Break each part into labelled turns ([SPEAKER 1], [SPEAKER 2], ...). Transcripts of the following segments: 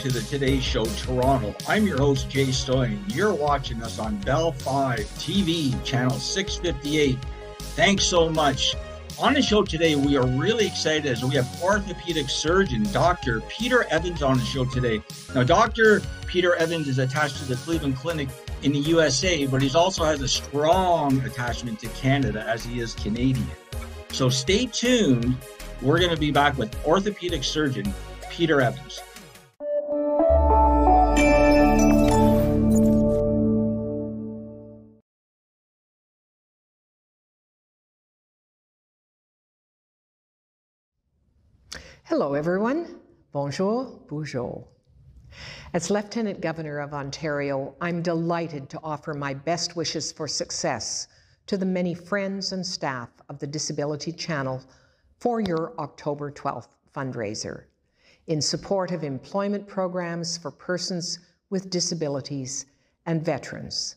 [SPEAKER 1] To the Today Show Toronto. I'm your host, Jay Stoyan. You're watching us on Bell 5 TV, channel 658. Thanks so much. On the show today, we are really excited as we have orthopedic surgeon Dr. Peter Evans on the show today. Now, Dr. Peter Evans is attached to the Cleveland Clinic in the USA, but he also has a strong attachment to Canada as he is Canadian. So stay tuned. We're going to be back with orthopedic surgeon Peter Evans.
[SPEAKER 2] Hello, everyone. Bonjour, bonjour. As Lieutenant Governor of Ontario, I'm delighted to offer my best wishes for success to the many friends and staff of the Disability Channel for your October 12th fundraiser in support of employment programs for persons with disabilities and veterans.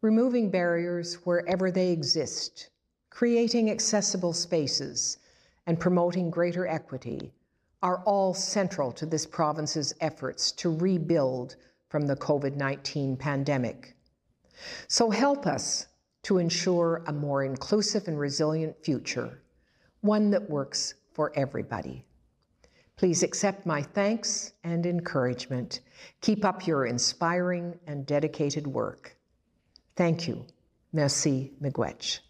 [SPEAKER 2] Removing barriers wherever they exist, creating accessible spaces, and promoting greater equity are all central to this province's efforts to rebuild from the COVID 19 pandemic. So help us to ensure a more inclusive and resilient future, one that works for everybody. Please accept my thanks and encouragement. Keep up your inspiring and dedicated work. Thank you. Merci, Miigwech.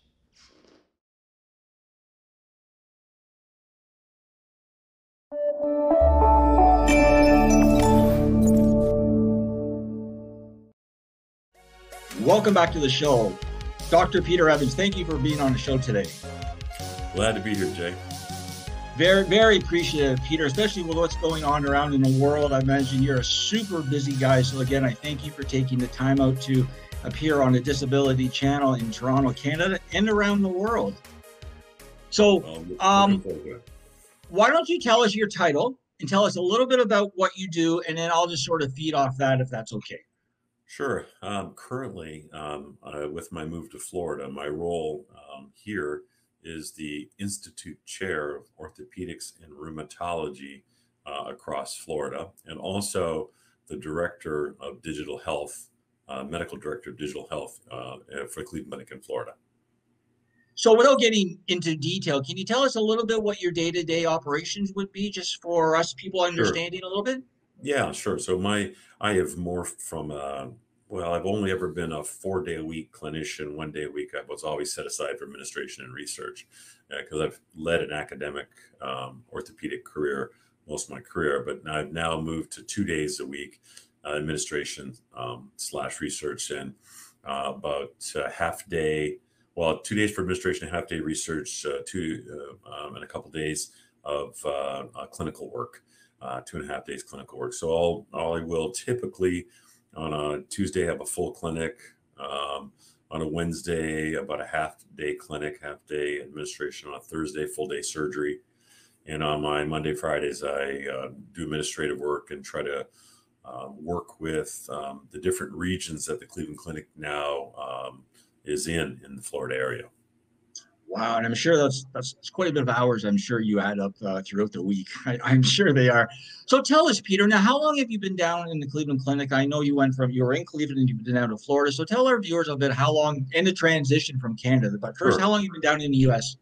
[SPEAKER 1] Welcome back to the show. Dr. Peter Evans, thank you for being on the show today.
[SPEAKER 3] Glad to be here, Jay.
[SPEAKER 1] Very, very appreciative, Peter, especially with what's going on around in the world. I mentioned you're a super busy guy. So, again, I thank you for taking the time out to appear on the Disability Channel in Toronto, Canada, and around the world. So, um, why don't you tell us your title and tell us a little bit about what you do, and then I'll just sort of feed off that if that's okay.
[SPEAKER 3] Sure. Um, currently, um, uh, with my move to Florida, my role um, here is the Institute Chair of Orthopedics and Rheumatology uh, across Florida, and also the Director of Digital Health, uh, Medical Director of Digital Health uh, for Cleveland Clinic in Florida.
[SPEAKER 1] So, without getting into detail, can you tell us a little bit what your day-to-day operations would be, just for us people understanding sure. a little bit?
[SPEAKER 3] Yeah, sure. So my I have morphed from uh, well, I've only ever been a four day a week clinician. One day a week, I was always set aside for administration and research because uh, I've led an academic um, orthopedic career most of my career. But I've now moved to two days a week uh, administration um, slash research and uh, about half day. Well, two days for administration, half day research, uh, two uh, um, and a couple days of clinical work. Two and a half days clinical work. So all, all I will typically on a Tuesday, have a full clinic. Um, on a Wednesday, about a half day clinic, half day administration. On a Thursday, full day surgery. And on my Monday, Fridays, I uh, do administrative work and try to uh, work with um, the different regions that the Cleveland Clinic now um, is in in the Florida area.
[SPEAKER 1] Wow, and I'm sure that's that's, that's quite a bit of hours. I'm sure you add up uh, throughout the week. I, am sure they are. So tell us, Peter. Now, how long have you been down in the Cleveland Clinic? I know you went from you were in Cleveland and you've been down to Florida. So tell our viewers a bit how long in the transition from Canada. But first, sure. how long have you been down in the U.S.?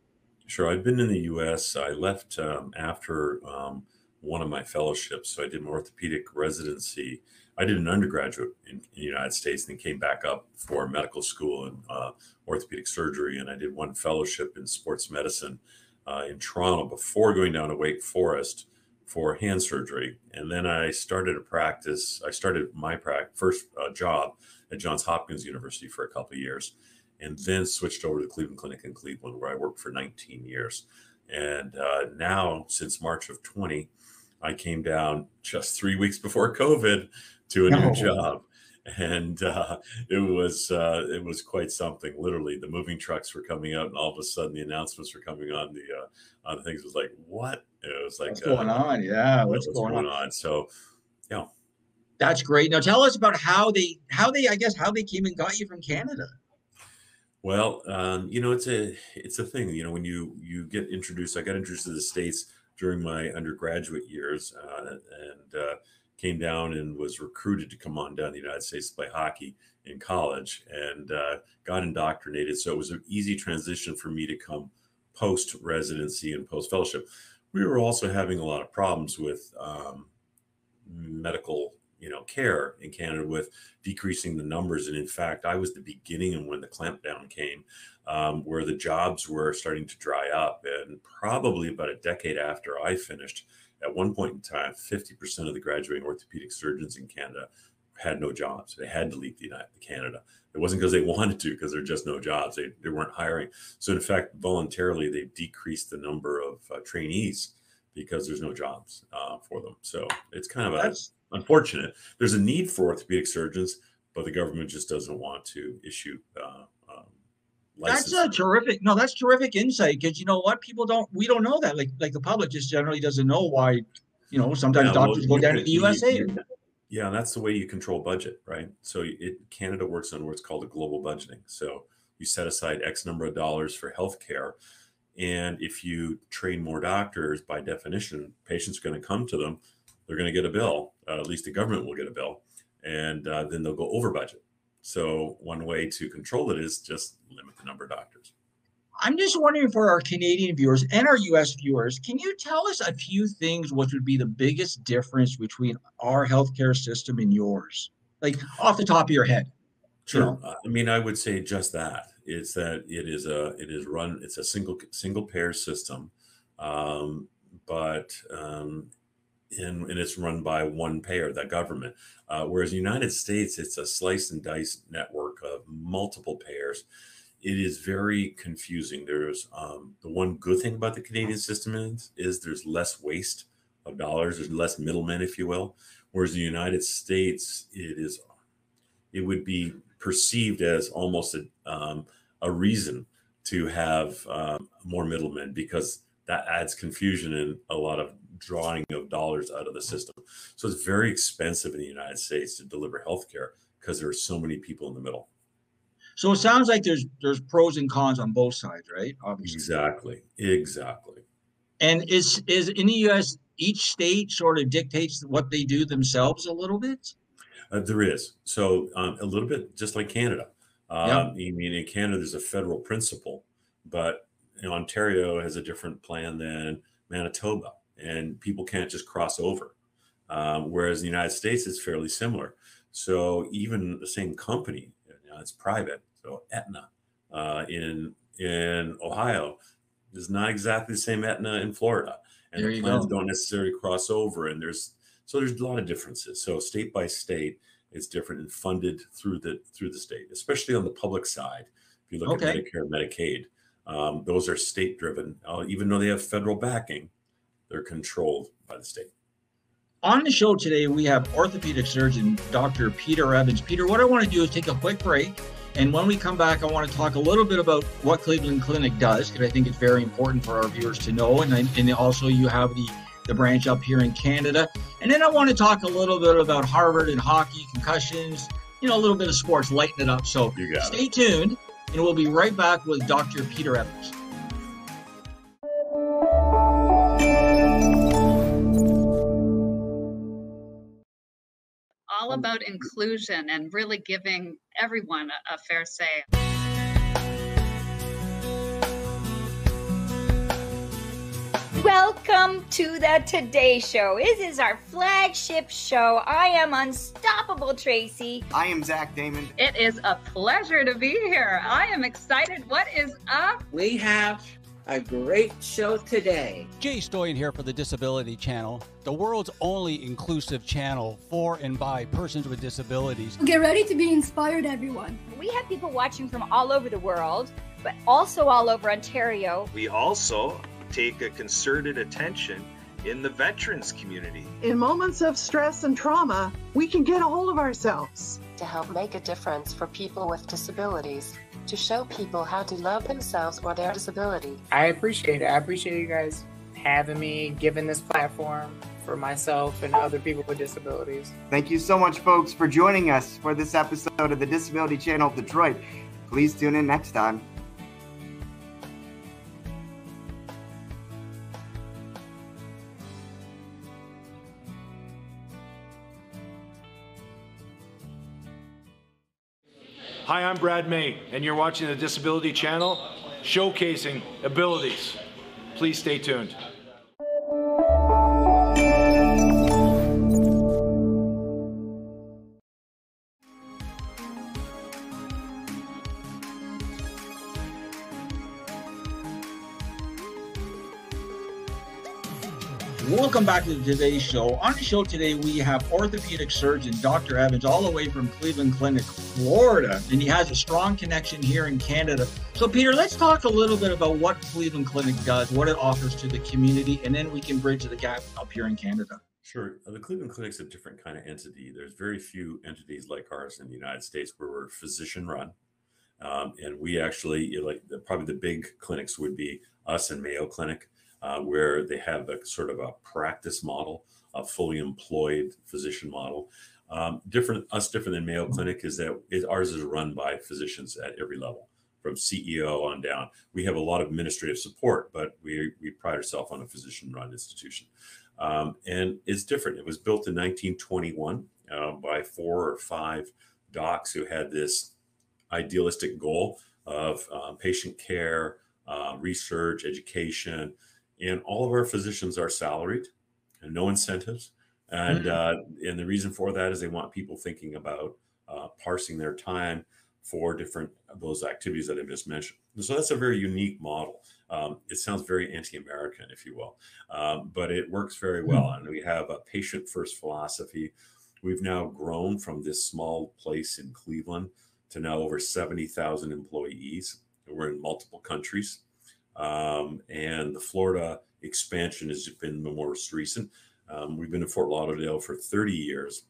[SPEAKER 3] Sure, I've been in the U.S. I left um, after um, one of my fellowships, so I did an orthopedic residency I did an undergraduate in, in, the United States and then came back up for medical school and uh, orthopedic surgery. And I did one fellowship in sports medicine uh, in Toronto before going down to Wake Forest for hand surgery. And then I started a practice. I started my first uh, job at Johns Hopkins University for a couple of years and then switched over to Cleveland Clinic in Cleveland, where I worked for 19 years. And uh, now, since March of 20, I came down just three weeks before COVID to a no. new job and uh, it was uh, it was quite something. Literally, the moving trucks were coming out, and all of a sudden, the announcements were coming on the uh, on the things. It was like, what? It was like,
[SPEAKER 1] what's going uh, on? Yeah, what's,
[SPEAKER 3] what's going, going on? on? So, yeah,
[SPEAKER 1] that's great. Now, tell us about how they how they I guess how they came and got you from Canada.
[SPEAKER 3] Well, um, you know, it's a it's a thing. You know, when you you get introduced, I got introduced to the states during my undergraduate years uh, and uh, came down and was recruited to come on down to the United States to play hockey in college and uh, got indoctrinated. So it was an easy transition for me to come post residency and post fellowship. We were also having a lot of problems with um, medical you know care in Canada with decreasing the numbers. And in fact, I was the beginning and when the clampdown came, um, where the jobs were starting to dry up. And probably about a decade after I finished, at one point in time, 50% of the graduating orthopedic surgeons in Canada had no jobs. They had to leave the United Canada. It wasn't because they wanted to, because there are just no jobs. They, they weren't hiring. So in fact, voluntarily, they decreased the number of uh, trainees because there's no jobs uh, for them. So it's kind of a, unfortunate. There's a need for orthopedic surgeons, but the government just doesn't want to issue. Uh, um,
[SPEAKER 1] that's a terrific. No, that's terrific insight because you know what people don't. We don't know that. Like like the public just generally doesn't know why. You know, sometimes yeah, doctors well, go down to the USA. You,
[SPEAKER 3] yeah, and that's the way you control budget, right? So it Canada works on what's called a global budgeting. So you set aside X number of dollars for healthcare. And if you train more doctors, by definition, patients are going to come to them they're going to get a bill. Uh, at least the government will get a bill, and uh, then they'll go over budget. So one way to control it is just limit the number of doctors.
[SPEAKER 1] I'm just wondering for our Canadian viewers and our US viewers, can you tell us a few things what would be the biggest difference between our healthcare system and yours? Like off the top of your head.
[SPEAKER 3] Sure. You know? I mean, I would say just that. It's that it is a it is run, it's a single single payer system. Um, but um, and, and it's run by one payer, the government. Uh, whereas the United States, it's a slice and dice network of multiple payers. It is very confusing. There's um, the one good thing about the Canadian system is, is there's less waste of dollars. There's less middlemen, if you will. Whereas the United States, it is it would be perceived as almost a, um, a reason to have um, more middlemen because that adds confusion and a lot of drawing of dollars out of the system. So it's very expensive in the United States to deliver healthcare because there are so many people in the middle.
[SPEAKER 1] So it sounds like there's there's pros and cons on both sides, right?
[SPEAKER 3] Obviously. Exactly. Exactly.
[SPEAKER 1] And is is in the U.S. each state sort of dictates what they do themselves a little bit.
[SPEAKER 3] Uh, there is so um, a little bit just like Canada. Um, yeah. I mean, in Canada, there's a federal principle, but you know, Ontario has a different plan than Manitoba and people can't just cross over. Um, whereas in the United States, it's fairly similar. So even the same company, you know, it's private. So Aetna uh, in in Ohio is not exactly the same Aetna in Florida, and there the plans go. don't necessarily cross over. And there's so there's a lot of differences. So state by state, it's different and funded through the through the state, especially on the public side. If you look okay. at Medicare, Medicaid, um, those are state driven, uh, even though they have federal backing they're controlled by the state.
[SPEAKER 1] On the show today, we have orthopedic surgeon Dr. Peter Evans. Peter, what I want to do is take a quick break. And when we come back, I want to talk a little bit about what Cleveland Clinic does, because I think it's very important for our viewers to know. And, and also, you have the, the branch up here in Canada. And then I want to talk a little bit about Harvard and hockey, concussions, you know, a little bit of sports, lighten it up. So stay it. tuned, and we'll be right back with Dr. Peter Evans.
[SPEAKER 4] All um, about inclusion and really giving everyone a, a fair say.
[SPEAKER 5] Welcome to the Today Show. This is our flagship show. I am Unstoppable Tracy.
[SPEAKER 6] I am Zach Damon.
[SPEAKER 4] It is a pleasure to be here. I am excited. What is up?
[SPEAKER 7] We have a great show today.
[SPEAKER 8] Jay Stoyan here for the Disability Channel, the world's only inclusive channel for and by persons with disabilities.
[SPEAKER 9] Get ready to be inspired, everyone.
[SPEAKER 5] We have people watching from all over the world, but also all over Ontario.
[SPEAKER 10] We also take a concerted attention in the veterans community.
[SPEAKER 11] In moments of stress and trauma, we can get a hold of ourselves
[SPEAKER 12] to help make a difference for people with disabilities to show people how to love themselves or their disability.
[SPEAKER 13] I appreciate it. I appreciate you guys having me, giving this platform for myself and other people with disabilities.
[SPEAKER 6] Thank you so much, folks, for joining us for this episode of the Disability Channel of Detroit. Please tune in next time.
[SPEAKER 14] Hi, I'm Brad May, and you're watching the Disability Channel, showcasing abilities. Please stay tuned.
[SPEAKER 1] Back to today's show. On the show today, we have orthopedic surgeon Dr. Evans, all the way from Cleveland Clinic, Florida, and he has a strong connection here in Canada. So, Peter, let's talk a little bit about what Cleveland Clinic does, what it offers to the community, and then we can bridge the gap up here in Canada.
[SPEAKER 3] Sure. Uh, The Cleveland Clinic's a different kind of entity. There's very few entities like ours in the United States where we're physician run. Um, and we actually, like probably the big clinics would be us and Mayo Clinic, uh, where they have a sort of a practice model, a fully employed physician model. Um, different, us different than Mayo Clinic is that it, ours is run by physicians at every level, from CEO on down. We have a lot of administrative support, but we we pride ourselves on a physician-run institution. Um, and it's different. It was built in 1921 uh, by four or five docs who had this idealistic goal of uh, patient care, uh, research, education, and all of our physicians are salaried and no incentives. And uh, and the reason for that is they want people thinking about uh, parsing their time for different those activities that I just mentioned. And so that's a very unique model. Um, it sounds very anti-American, if you will, um, but it works very well. And we have a patient-first philosophy. We've now grown from this small place in Cleveland to now over 70,000 employees. We're in multiple countries. Um, and the Florida expansion has been the most recent. Um, we've been in Fort Lauderdale for 30 years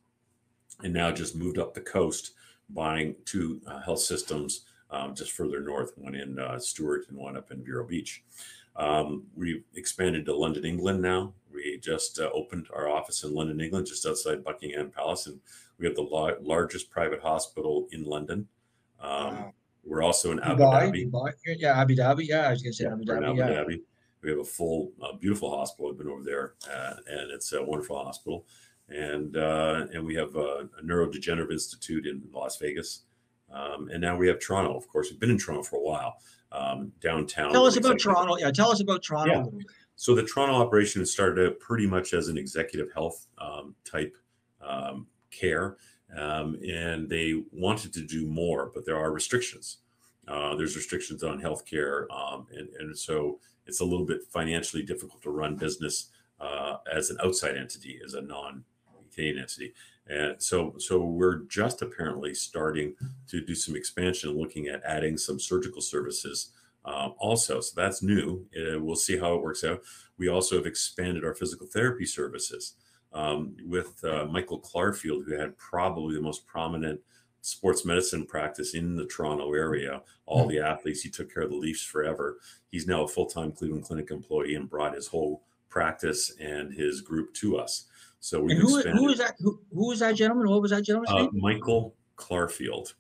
[SPEAKER 3] and now just moved up the coast, buying two uh, health systems um, just further north, one in uh, Stuart and one up in Vero Beach. Um, we've expanded to London, England now. We just uh, opened our office in London, England, just outside Buckingham Palace, and we have the la- largest private hospital in London. Um,
[SPEAKER 1] Wow.
[SPEAKER 3] We're also in Abu
[SPEAKER 1] Dubai,
[SPEAKER 3] Dhabi.
[SPEAKER 1] Dubai, yeah, Abu Dhabi. Yeah, I was going to say Abu Dhabi.
[SPEAKER 3] Abu
[SPEAKER 1] Yeah.
[SPEAKER 3] Dhabi. We have a full, uh, beautiful hospital. I've been over there, uh, and it's a wonderful hospital. And uh, and we have a, a neurodegenerative institute in Las Vegas, um, and now we have Toronto. Of course, we've been in Toronto for a while. Um, downtown.
[SPEAKER 1] Tell us about Toronto. Yeah, tell us about Toronto.
[SPEAKER 3] Yeah. So the Toronto operation started out pretty much as an executive health um, type um, care, um, and they wanted to do more, but there are restrictions. Uh, there's restrictions on healthcare, um, and, and so it's a little bit financially difficult to run business uh, as an outside entity, as a non-Canadian entity. And so, so we're just apparently starting to do some expansion, looking at adding some surgical services um, also. So that's new. Uh, we'll see how it works out. We also have expanded our physical therapy services um, with uh, Michael Clarfield, who had probably the most prominent sports medicine practice in the Toronto area. All the athletes, he took care of the Leafs forever. He's now a full time Cleveland Clinic employee and brought his whole practice and his group to us. So we've
[SPEAKER 1] And who,
[SPEAKER 3] expanded.
[SPEAKER 1] who is that? Who, who was that gentleman? What was that gentleman's
[SPEAKER 3] Uh,
[SPEAKER 1] name?
[SPEAKER 3] Michael Clarfield.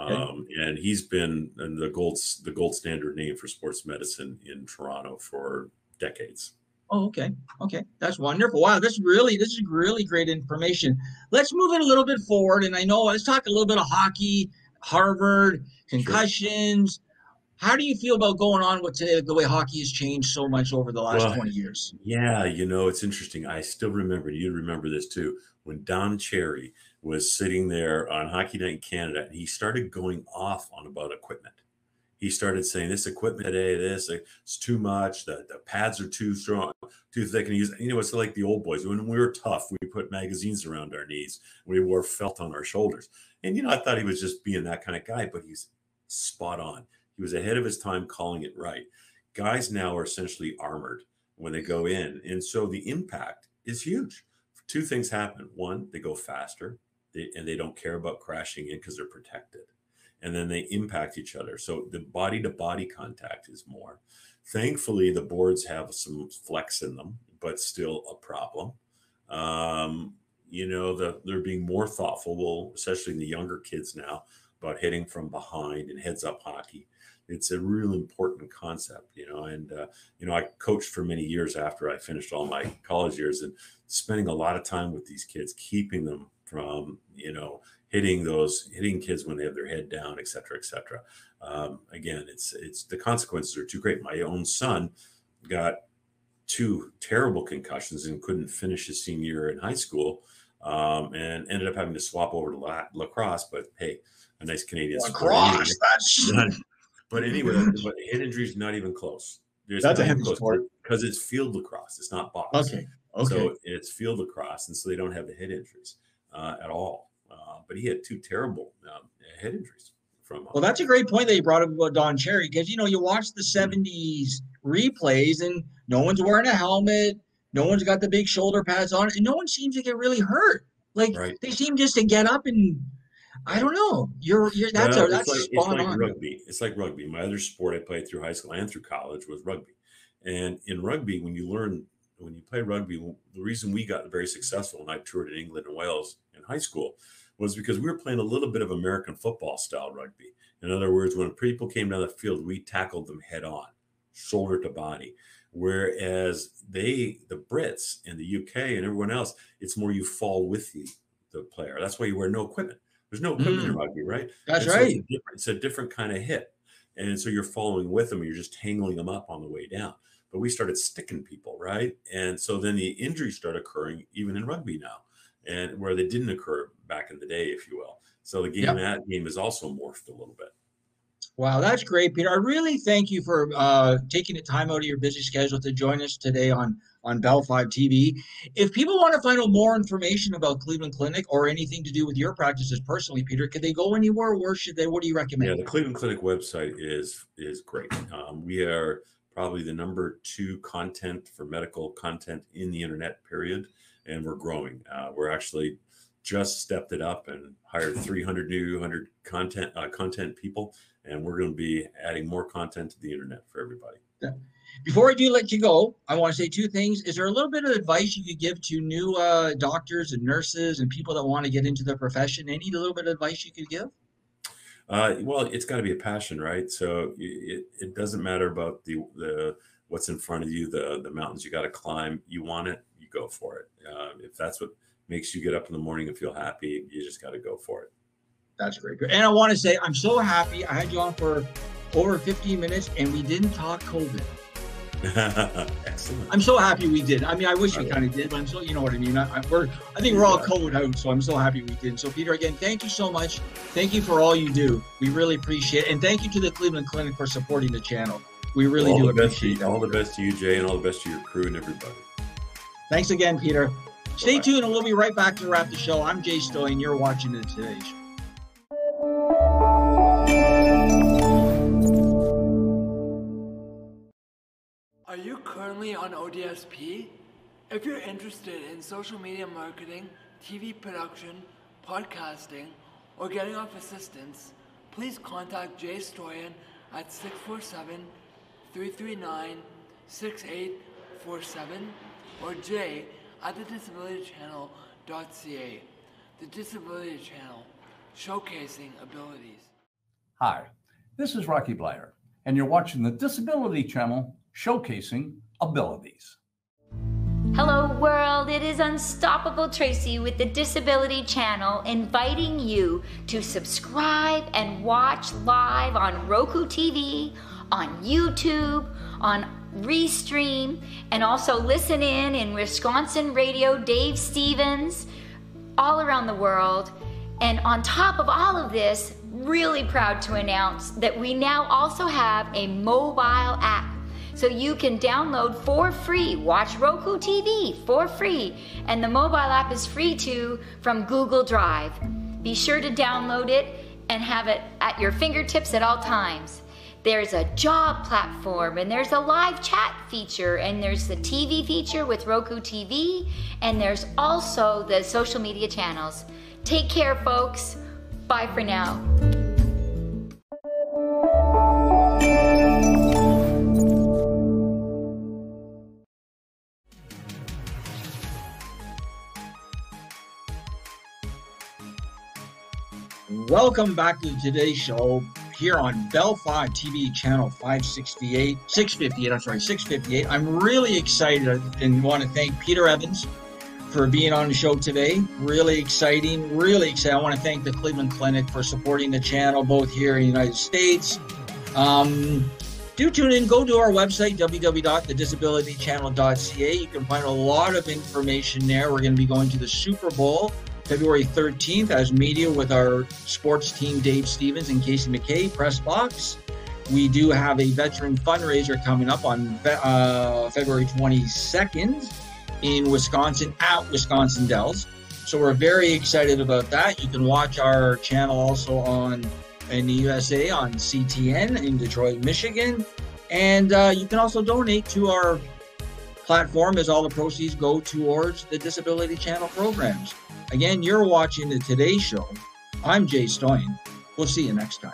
[SPEAKER 1] Okay.
[SPEAKER 3] Um, and he's been the gold the gold standard name for sports medicine in Toronto for decades.
[SPEAKER 1] Oh, okay. Okay. That's wonderful. Wow. This really, this is really great information. Let's move it a little bit forward. And I know, let's talk a little bit of hockey, Harvard, concussions. How do you feel about going on with today, the way hockey has changed so much over the last
[SPEAKER 3] Well,
[SPEAKER 1] 20 years?
[SPEAKER 3] Yeah, you know, it's interesting. I still remember, you remember this too, when Don Cherry was sitting there on Hockey Night in Canada and he started going off on about equipment. He started saying, This equipment today, this, it's too much. The, the pads are too strong, too thick. And he's, you know, it's like the old boys. When we were tough, we put magazines around our knees, we wore felt on our shoulders. And, you know, I thought he was just being that kind of guy, but he's spot on. He was ahead of his time calling it right. Guys now are essentially armored when they go in. And so the impact is huge. Two things happen. One, they go faster they, and they don't care about crashing in because they're protected. And then they impact each other. So the body to body contact is more. Thankfully, the boards have some flex in them, but still a problem. Um, you know, the, they're being more thoughtful, well, especially in the younger kids now, about hitting from behind and heads up hockey it's a real important concept, you know. And uh, you know, I coached for many years after I finished all my college years, and spending a lot of time with these kids, keeping them from you know hitting those hitting kids when they have their head down, et cetera, et cetera. Um, again, it's it's the consequences are too great. My own son got two terrible concussions and couldn't finish his senior year in high school, um, and ended up having to swap over to la- lacrosse. But hey, a nice Canadian
[SPEAKER 1] lacrosse. That's
[SPEAKER 3] but anyway, but head injury is not even close. There's
[SPEAKER 1] That's a
[SPEAKER 3] not
[SPEAKER 1] heavy
[SPEAKER 3] close
[SPEAKER 1] sport.
[SPEAKER 3] because it's field lacrosse. It's not box.
[SPEAKER 1] Okay. Okay.
[SPEAKER 3] So it's field lacrosse, and so they don't have the head injuries uh, at all. Uh, but he had two terrible um, head injuries from. Uh,
[SPEAKER 1] Well, that's a great point that you brought up about Don Cherry because you know you watch the
[SPEAKER 3] Mm-hmm.
[SPEAKER 1] '70s replays and no one's wearing a helmet, no one's got the big shoulder pads on, and no one seems to get really hurt. Like
[SPEAKER 3] Right.
[SPEAKER 1] they seem just to get up and I don't know. You're you're that's
[SPEAKER 3] Well,
[SPEAKER 1] a, that's
[SPEAKER 3] like, it's like
[SPEAKER 1] on.
[SPEAKER 3] rugby. It's like rugby. My other sport I played through high school and through college was rugby. And in rugby, when you learn, when you play rugby, the reason we got very successful when I toured in England and Wales in high school was because we were playing a little bit of American football style rugby. In other words, when people came down the field, we tackled them head on, shoulder to body. Whereas they, the Brits and the UK and everyone else, it's more you fall with the, the player. That's why you wear no equipment. There's no equipment in
[SPEAKER 1] Mm.
[SPEAKER 3] rugby, right?
[SPEAKER 1] That's
[SPEAKER 3] so it's a
[SPEAKER 1] right.
[SPEAKER 3] It's a different kind of hit. And so you're following with them, you're just tangling them up on the way down. But we started sticking people, right? And so then the injuries start occurring even in rugby now, and where they didn't occur back in the day, if you will. So the game
[SPEAKER 1] Yep.
[SPEAKER 3] that game is also morphed a little bit.
[SPEAKER 1] Wow, that's great, Peter. I really thank you for uh, taking the time out of your busy schedule to join us today on on Bell Five TV. If people want to find out more information about Cleveland Clinic or anything to do with your practices personally, Peter, could they go anywhere? Where should they? What do you recommend?
[SPEAKER 3] Yeah, the Cleveland Clinic website is is great. Um, we are probably the number two content for medical content in the internet. Period, and we're growing. Uh, we're actually just stepped it up and hired 300 new 100 content uh, content people, and we're going to be adding more content to the internet for everybody.
[SPEAKER 1] Before I do let you go, I want to say two things. Is there a little bit of advice you could give to new uh, doctors and nurses and people that want to get into the profession? Any little bit of advice you could give?
[SPEAKER 3] Uh, well, it's got to be a passion, right? So it, it doesn't matter about the the what's in front of you, the the mountains you got to climb. You want it, you go for it. Uh, if that's what makes you get up in the morning and feel happy, you just got to go for it.
[SPEAKER 1] That's great. And I want to say I'm so happy. I had you on for over 15 minutes and we didn't talk COVID.
[SPEAKER 3] Excellent.
[SPEAKER 1] I'm so happy we did. I mean, I wish we kind of did, but I'm so you know what I mean. I, I, we're I think we're all COVID out, so I'm so happy we did. So Peter, again, thank you so much. Thank you for all you do. We really appreciate it, and thank you to the Cleveland Clinic for supporting the channel. We really
[SPEAKER 3] all
[SPEAKER 1] do appreciate
[SPEAKER 3] you, all the best to you, Jay, and all the best to your crew and everybody.
[SPEAKER 1] Thanks again, Peter. Stay tuned, and we'll be right back to wrap the show. I'm Jay Stoy, and you're watching the Today Show.
[SPEAKER 15] Are you currently on ODSP? If you're interested in social media marketing, TV production, podcasting, or getting off assistance, please contact Jay Stoyan at 647 339 6847 or Jay at thedisabilitychannel.ca. The Disability Channel, showcasing abilities.
[SPEAKER 16] Hi, this is Rocky Bleier, and you're watching the Disability Channel showcasing abilities.
[SPEAKER 5] Hello, world. It is Unstoppable Tracy with the Disability Channel inviting you to subscribe and watch live on Roku TV, on YouTube, on Restream, and also listen in in Wisconsin Radio, Dave Stevens, all around the world. And on top of all of this, really proud to announce that we now also have a mobile app. So you can download for free, watch Roku TV for free, and the mobile app is free too from Google Drive. Be sure to download it and have it at your fingertips at all times. There's a job platform, and there's a live chat feature, and there's the TV feature with Roku TV, and there's also the social media channels. Take care, folks. Bye for now.
[SPEAKER 1] Welcome back to today's show here on Bell 5 TV channel 568, 658, I'm sorry, 658. I'm really excited and want to thank Peter Evans for being on the show today. Really exciting, really exciting. I want to thank the Cleveland Clinic for supporting the channel both here in the United States. Um, do tune in. Go to our website, www.thedisabilitychannel.ca. You can find a lot of information there. We're going to be going to the Super Bowl February 13th as media with our sports team, Dave Stevens and Casey McKay, press box. We do have a veteran fundraiser coming up on uh, February 22nd in Wisconsin at Wisconsin Dells. So we're very excited about that. You can watch our channel also on in the USA on CTN in Detroit, Michigan. And uh, you can also donate to our platform as all the proceeds go towards the Disability Channel programs. Again, you're watching the Today Show. I'm Jay Stoyan. We'll see you next time.